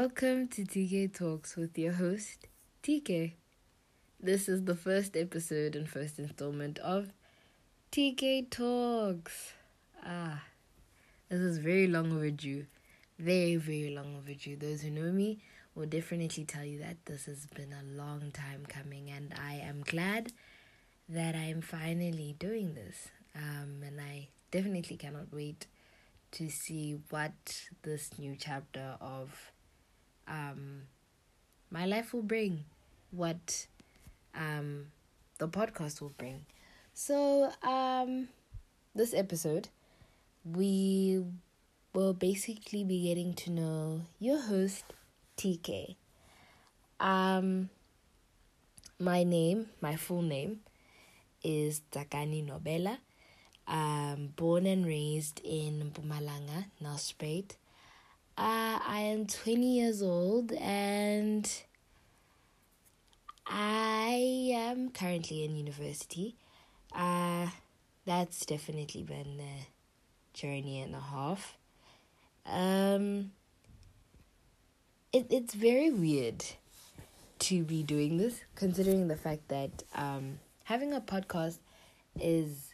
Welcome to TK Talks with your host, TK. This is the first episode and first installment of TK Talks. Ah, this is very long overdue. Very, very long overdue. Those who know me will definitely tell you that this has been a long time coming, and I am glad that I'm finally doing this. Um, and I definitely cannot wait to see what this new chapter of um, my life will bring, what um, the podcast will bring. So, um, this episode, we will basically be getting to know your host, TK. Um, my name, my full name, is Tsakani Nobela. Um, born and raised in Mpumalanga, Nelspruit. Uh, I am 20 years old and I am currently in university. Uh, that's definitely been a journey and a half. Um, it, it's very weird to be doing this, considering the fact that um, having a podcast is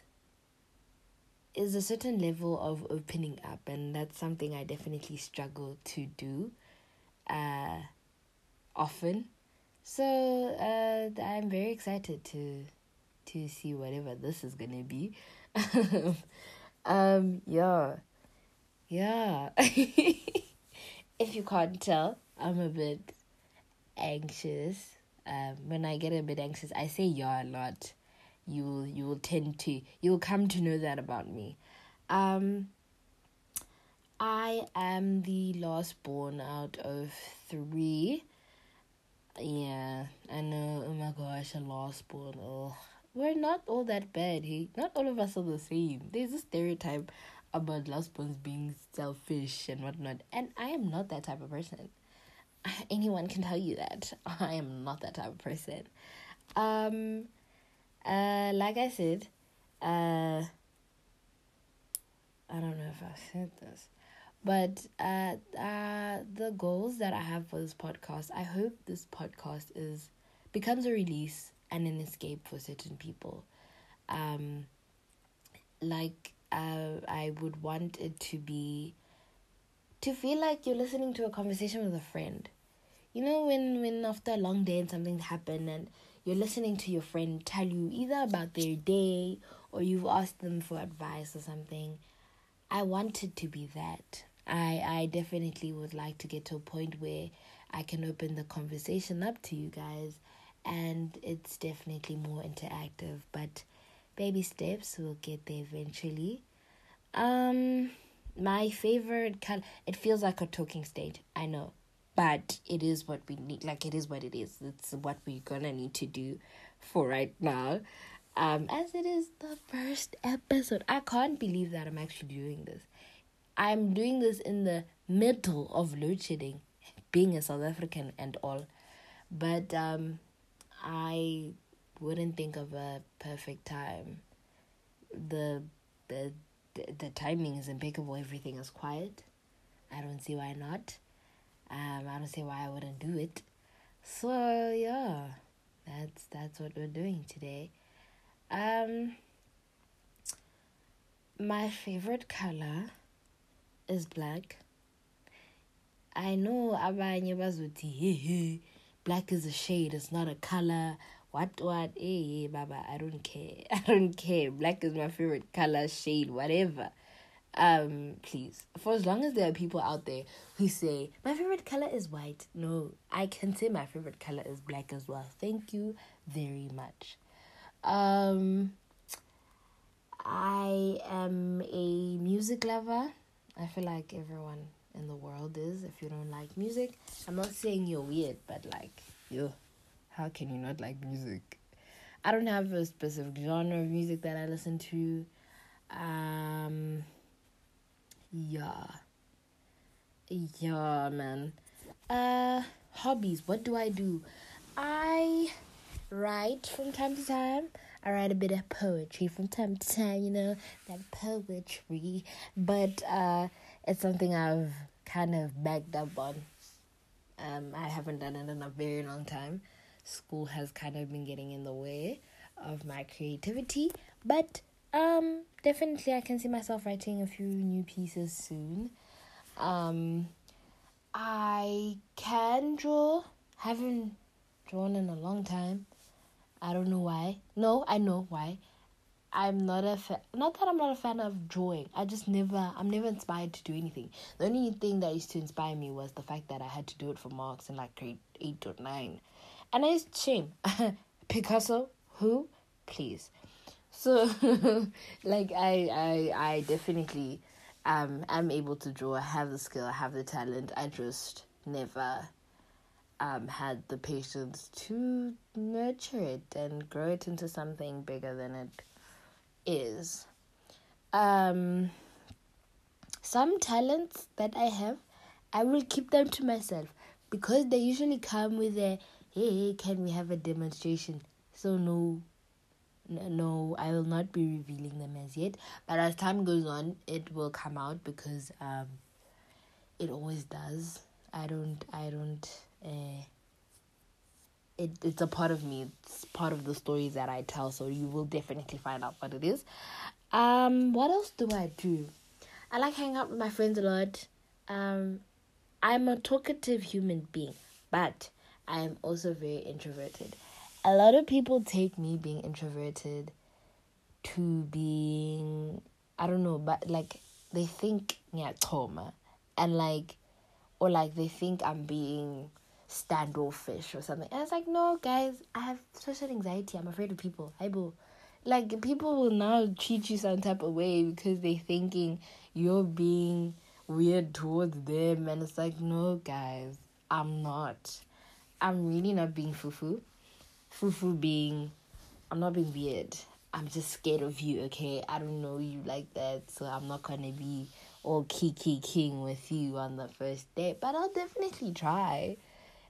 is a certain level of opening up and that's something I definitely struggle to do uh often. So uh I'm very excited to to see whatever this is gonna be. um yeah. Yeah. if you can't tell, I'm a bit anxious. Um when I get a bit anxious I say yeah a lot you will you will tend to you will come to know that about me. Um I am the last born out of three. Yeah, I know. Oh my gosh, a last born. Oh, we're not all that bad. Hey, not all of us are the same. There's a stereotype about last borns being selfish and whatnot, and I am not that type of person. Anyone can tell you that I am not that type of person. Um, uh, like I said, uh, I don't know if I said this, but uh, uh, the goals that I have for this podcast, I hope this podcast is becomes a release and an escape for certain people. Um, like uh, I would want it to be to feel like you're listening to a conversation with a friend. You know, when when after a long day and something happened and you're listening to your friend tell you either about their day or you've asked them for advice or something. I wanted to be that. I I definitely would like to get to a point where I can open the conversation up to you guys and it's definitely more interactive, but baby steps will get there eventually. Um my favorite color it feels like a talking stage. I know but it is what we need like it is what it is. It's what we're gonna need to do for right now. Um as it is the first episode. I can't believe that i'm actually doing this. I'm doing this in the middle of load shedding being a south african and all. But um i wouldn't think of a perfect time. The the the timing is impeccable. Everything is quiet. I don't see why not um, I don't see why I wouldn't do it. So yeah, that's that's what we're doing today. Um, my favorite color is black. I know abanye bazuthi black is a shade, it's not a color. What what eh baba, I don't care. I don't care. Black is my favorite color, shade, whatever um please. For as long as there are people out there who say my favorite color is white no i can say my favorite color is black as well. Thank you very much. Um i am a music lover. I feel like everyone in the world is. If you don't like music i'm not saying you're weird but like you how can you not like music? I don't have a specific genre of music that i listen to. Um yeah. Yeah, man. Uh, hobbies. What do I do? I write from time to time. I write a bit of poetry from time to time, you know, that poetry. But uh, it's something I've kind of backed up on. Um, I haven't done it in a very long time. School has kind of been getting in the way of my creativity, but um, definitely I can see myself writing a few new pieces soon. Um, I can draw. Haven't drawn in a long time. I don't know why. No, I know why. I'm not a fan. Not that I'm not a fan of drawing. I just never. I'm never inspired to do anything. The only thing that used to inspire me was the fact that I had to do it for marks in like grade eight or nine, and it's shame. Picasso, who, please. So, like I, I, I definitely, um, am able to draw. I have the skill. I have the talent. I just never um, had the patience to nurture it and grow it into something bigger than it is. Um, some talents that I have, I will keep them to myself because they usually come with a hey, can we have a demonstration? So, no, no, I will not be revealing them as yet. But as time goes on, it will come out because um, it always does. I don't, I don't uh, it, it's a part of me. It's part of the stories that I tell. So you will definitely find out what it is. Um, what else do I do? I like hanging out with my friends a lot. Um, I'm a talkative human being, but I am also very introverted. A lot of people take me being introverted to being I don't know, but like they think yeah, trauma and like or like they think I'm being standoffish or something. And it's like, no, guys, I have social anxiety. I'm afraid of people. I will. Like, people will now treat you some type of way because they're thinking you're being weird towards them. And it's like, no, guys, I'm not. I'm really not being fufu. Fufu being, I'm not being weird. I'm just scared of you, okay? I don't know you like that, so I'm not gonna be all kiki king with you on the first date, but I'll definitely try.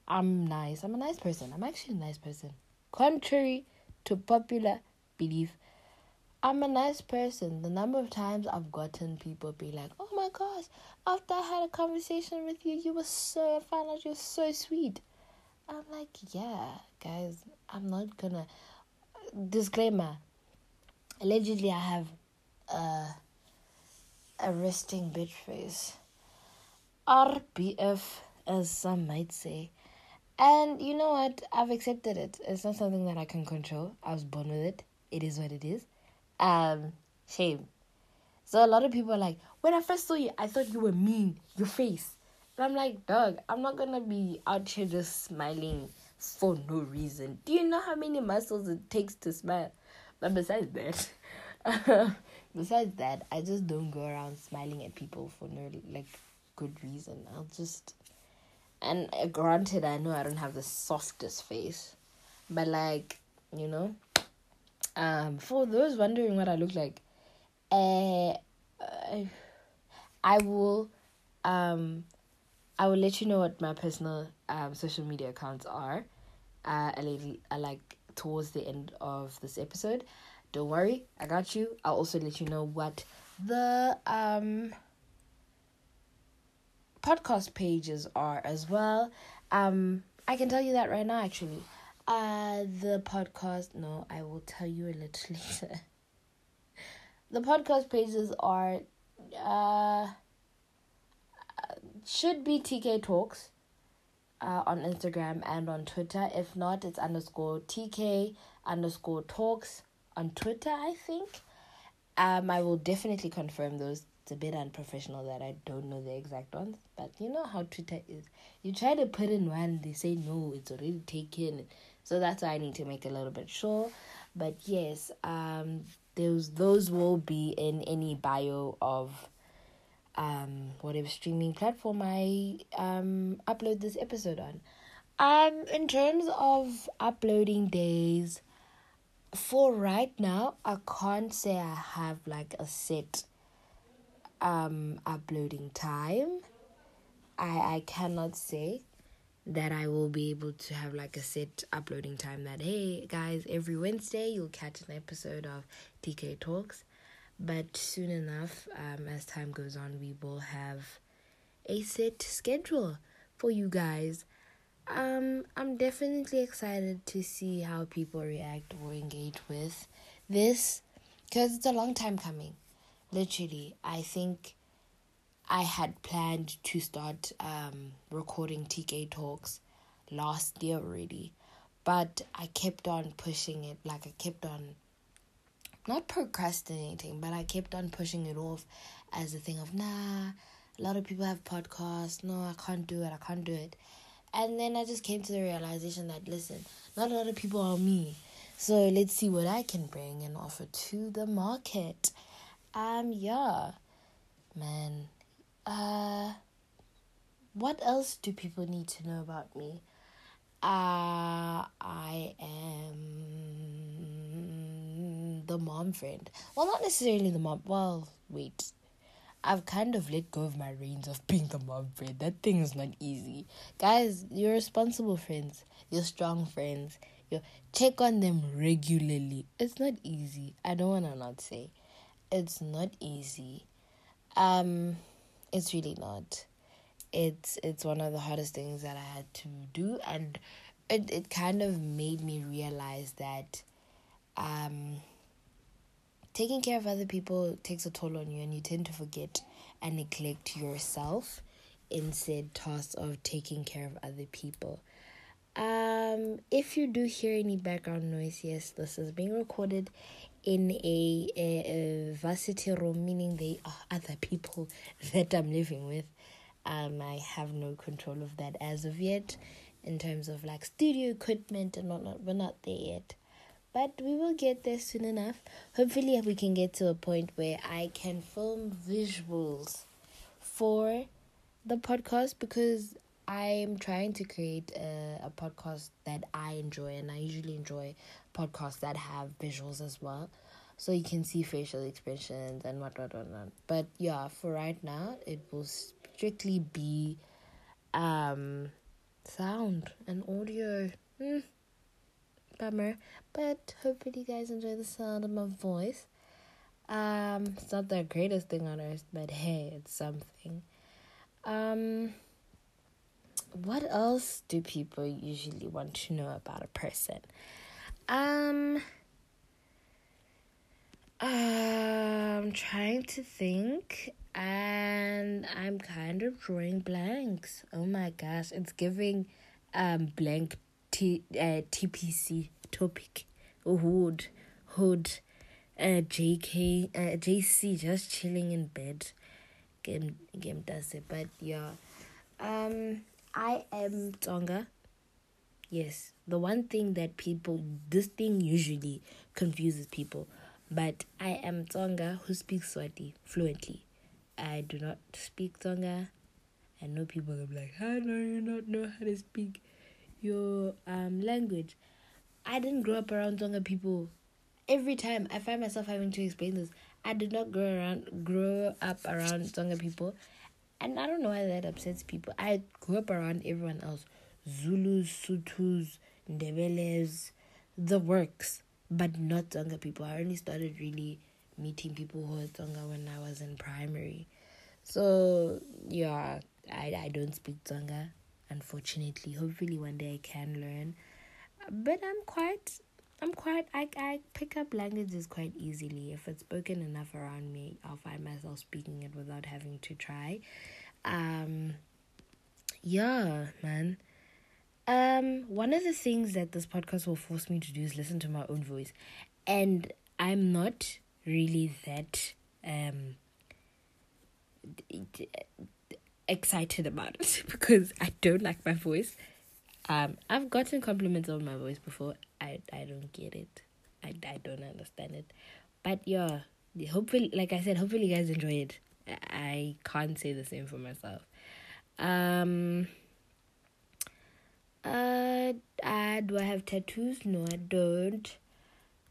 I'm nice. I'm a nice person. I'm actually a nice person. Contrary to popular belief, I'm a nice person. The number of times I've gotten people be like, "Oh my gosh, after I had a conversation with you, you were so I found out you're so sweet." I'm like, "Yeah, guys, I'm not gonna." Disclaimer: Allegedly, I have a resting bitch face. RBF, as some might say. And you know what? I've accepted it. It's not something that I can control. I was born with it. It is what it is. Um, shame. So a lot of people are like, when I first saw you, I thought you were mean. Your face. And I'm like, dog, I'm not gonna be out here just smiling for no reason. Do you know how many muscles it takes to smile? But besides that, besides that, I just don't go around smiling at people for no like good reason. I'll just and uh, granted i know i don't have the softest face but like you know um for those wondering what i look like uh, I, I will um i will let you know what my personal um social media accounts are uh I, I like towards the end of this episode don't worry i got you i'll also let you know what the um podcast pages are as well. Um, I can tell you that right now, actually. Uh, the podcast, no, I will tell you a little later. the podcast pages are, uh, should be TK Talks uh, on Instagram and on Twitter. If not, it's underscore TK underscore Talks on Twitter, I think. Um, I will definitely confirm those it's a bit unprofessional that I don't know the exact ones, but you know how Twitter is. You try to put in one, they say no, it's already taken. So that's why I need to make a little bit sure. But yes, um, those those will be in any bio of um whatever streaming platform I um upload this episode on. Um, in terms of uploading days, for right now, I can't say I have like a set um uploading time i i cannot say that i will be able to have like a set uploading time that hey guys every wednesday you'll catch an episode of tk talks but soon enough um as time goes on we will have a set schedule for you guys um, I'm definitely excited to see how people react or engage with this because it's a long time coming. Literally, I think I had planned to start um, recording TK talks last year already, but I kept on pushing it. Like I kept on not procrastinating, but I kept on pushing it off as a thing of nah. A lot of people have podcasts. No, I can't do it. I can't do it. And then I just came to the realization that listen, not a lot of people are me. So let's see what I can bring and offer to the market. Um yeah. Man. Uh what else do people need to know about me? Uh I am the mom friend. Well not necessarily the mom well, wait. I've kind of let go of my reins of being the mom friend. That thing is not easy. Guys, you're responsible friends. You're strong friends. You check on them regularly. It's not easy. I don't wanna not say. It's not easy. Um it's really not. It's it's one of the hardest things that I had to do and it, it kind of made me realize that um taking care of other people takes a toll on you and you tend to forget and neglect yourself in said task of taking care of other people. Um, if you do hear any background noise, yes, this is being recorded in a, a, a varsity room, meaning they are other people that I'm living with. Um, I have no control of that as of yet, in terms of like studio equipment and whatnot. We're not there yet but we will get there soon enough. Hopefully, we can get to a point where I can film visuals for the podcast because I'm trying to create a, a podcast that I enjoy, and I usually enjoy podcasts that have visuals as well. So you can see facial expressions and whatnot, whatnot. But yeah, for right now, it will strictly be um sound and audio. Mm bummer. But hopefully you guys enjoy the sound of my voice. Um, it's not the greatest thing on earth, but hey, it's something. Um, what else do people usually want to know about a person? Um, I'm trying to think, and I'm kind of drawing blanks. Oh my gosh, it's giving um blank T uh, TPC topic. Hood hood uh JK uh JC just chilling in bed. Game game does it but yeah. Um I am Tonga. Yes the one thing that people this thing usually confuses people but I am Tonga who speaks Swati fluently. I do not speak Tonga. I know people are like how do you not know how to speak your um language. I didn't grow up around Tonga people. Every time I find myself having to explain this, I did not grow around grow up around Tonga people, and I don't know why that upsets people. I grew up around everyone else, Zulus, Sutus, Ndebeles, the works, but not Tonga people. I only started really meeting people who are Tonga when I was in primary. So yeah, I I don't speak Tonga unfortunately. Hopefully one day i can learn. But i'm quite i'm quite i, I pick up languages quite easily. If it's spoken enough around me i'll find myself speaking it without having to try. Um yeah man. Um one of the things that this podcast will force me to do is listen to my own voice. And i'm not really that um excited about it because I don't like my voice. Um, I've gotten compliments on my voice before. I I don't get it. I I don't understand it. But yeah, hopefully, like I said, hopefully you guys enjoy it. I can't say the same for myself. Um. Uh, uh, do I have tattoos? No, I don't.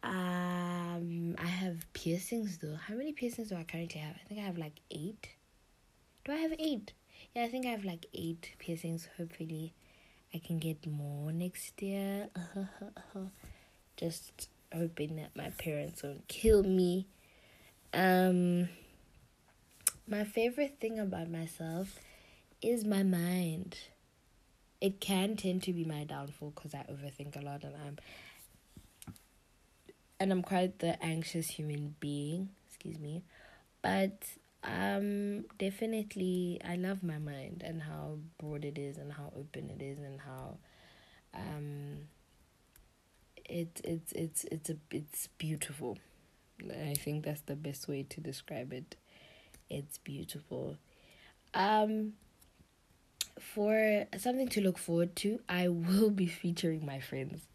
Um, I have piercings though. How many piercings do I currently have? I think I have like eight. Do I have eight? Yeah, I think I have like eight piercings. Hopefully, I can get more next year. Just hoping that my parents won't kill me. Um, my favorite thing about myself is my mind. it can tend to be my downfall because I overthink a lot and I'm and I'm quite the anxious human being, excuse me. But um definitely I love my mind and how broad it is and how open it is and how um it it's it's it's a it's beautiful. I think that's the best way to describe it. It's beautiful. Um for something to look forward to, I will be featuring my friends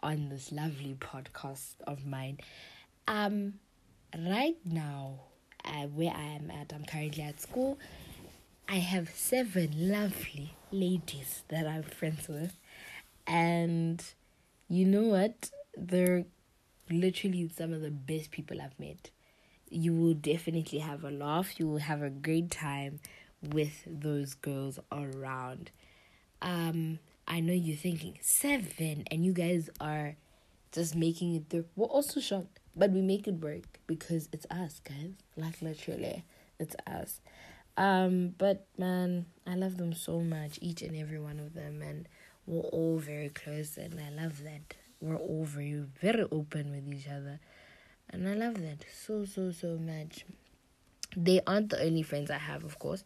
on this lovely podcast of mine. Um, right now, uh, where I am at, I'm currently at school. I have seven lovely ladies that I'm friends with, and you know what? They're literally some of the best people I've met. You will definitely have a laugh. You will have a great time with those girls around. Um, I know you're thinking seven, and you guys are just making it through. We're also shocked, but we make it work because it's us, guys. Like literally, it's us. Um, but man, I love them so much, each and every one of them, and we're all very close, and I love that. We're all very, very open with each other, and I love that so, so, so much. They aren't the only friends I have, of course.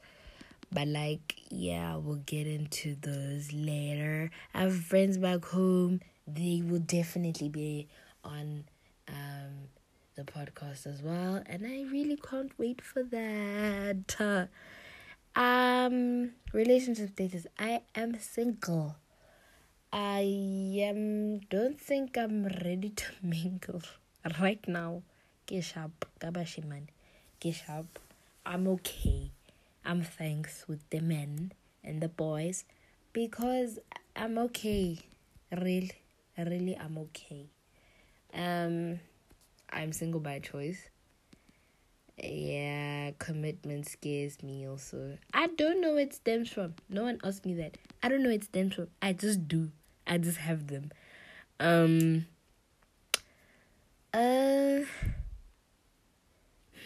But like, yeah, we'll get into those later. I have friends back home. They will definitely be on um the podcast as well, and I really can't wait for that. Um, relationship status. I am single. I am. Don't think I'm ready to mingle right now. Get sharp, kabashiman. Get sharp. I'm okay. I'm thanks with the men and the boys because I'm okay. Really, really, I'm okay. Um, I'm single by choice. Yeah, commitment scares me also. I don't know where it stems from. No one asked me that. I don't know where it stems from. I just do. I just have them. Um. Uh.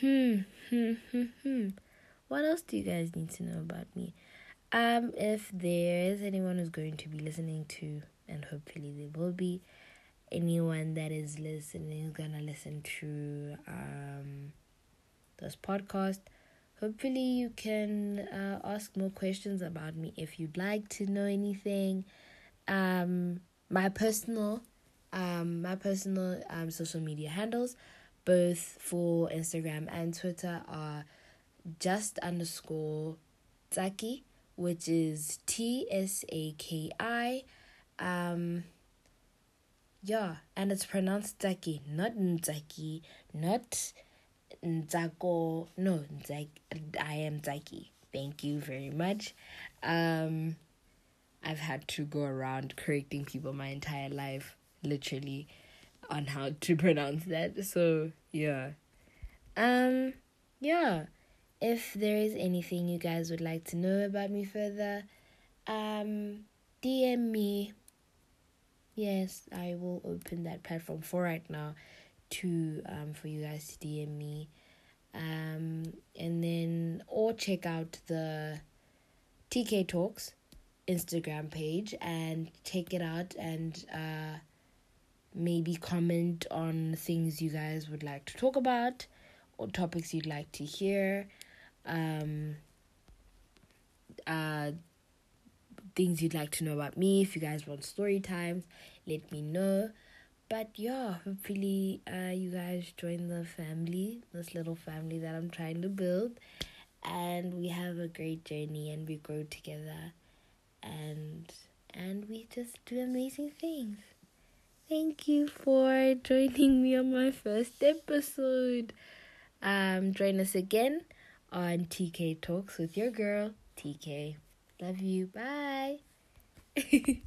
Hmm. Hmm. Hmm. Hmm what else do you guys need to know about me? Um, if there is anyone who's going to be listening to, and hopefully there will be anyone that is listening, is gonna listen to um this podcast. Hopefully, you can uh, ask more questions about me if you'd like to know anything. Um, my personal, um, my personal um social media handles, both for Instagram and Twitter, are just underscore Tsaki, which is T S A K I. Um, yeah, and it's pronounced Tsaki, not Ntsaki, not Ntsako. No, Ntsaki. I am Tsaki. Thank you very much. Um, I've had to go around correcting people my entire life, literally, on how to pronounce that. So yeah, um, yeah if there is anything you guys would like to know about me further, um, DM me. Yes, I will open that platform for right now to um for you guys to DM me. Um and then or check out the TK Talks Instagram page and check it out and uh maybe comment on things you guys would like to talk about or topics you'd like to hear um, uh, things you'd like to know about me. If you guys want story times, let me know. But yeah, hopefully, uh, you guys join the family, this little family that I'm trying to build, and we have a great journey and we grow together, and and we just do amazing things. Thank you for joining me on my first episode. Um, join us again on TK Talks with your girl, TK. Love you. Bye.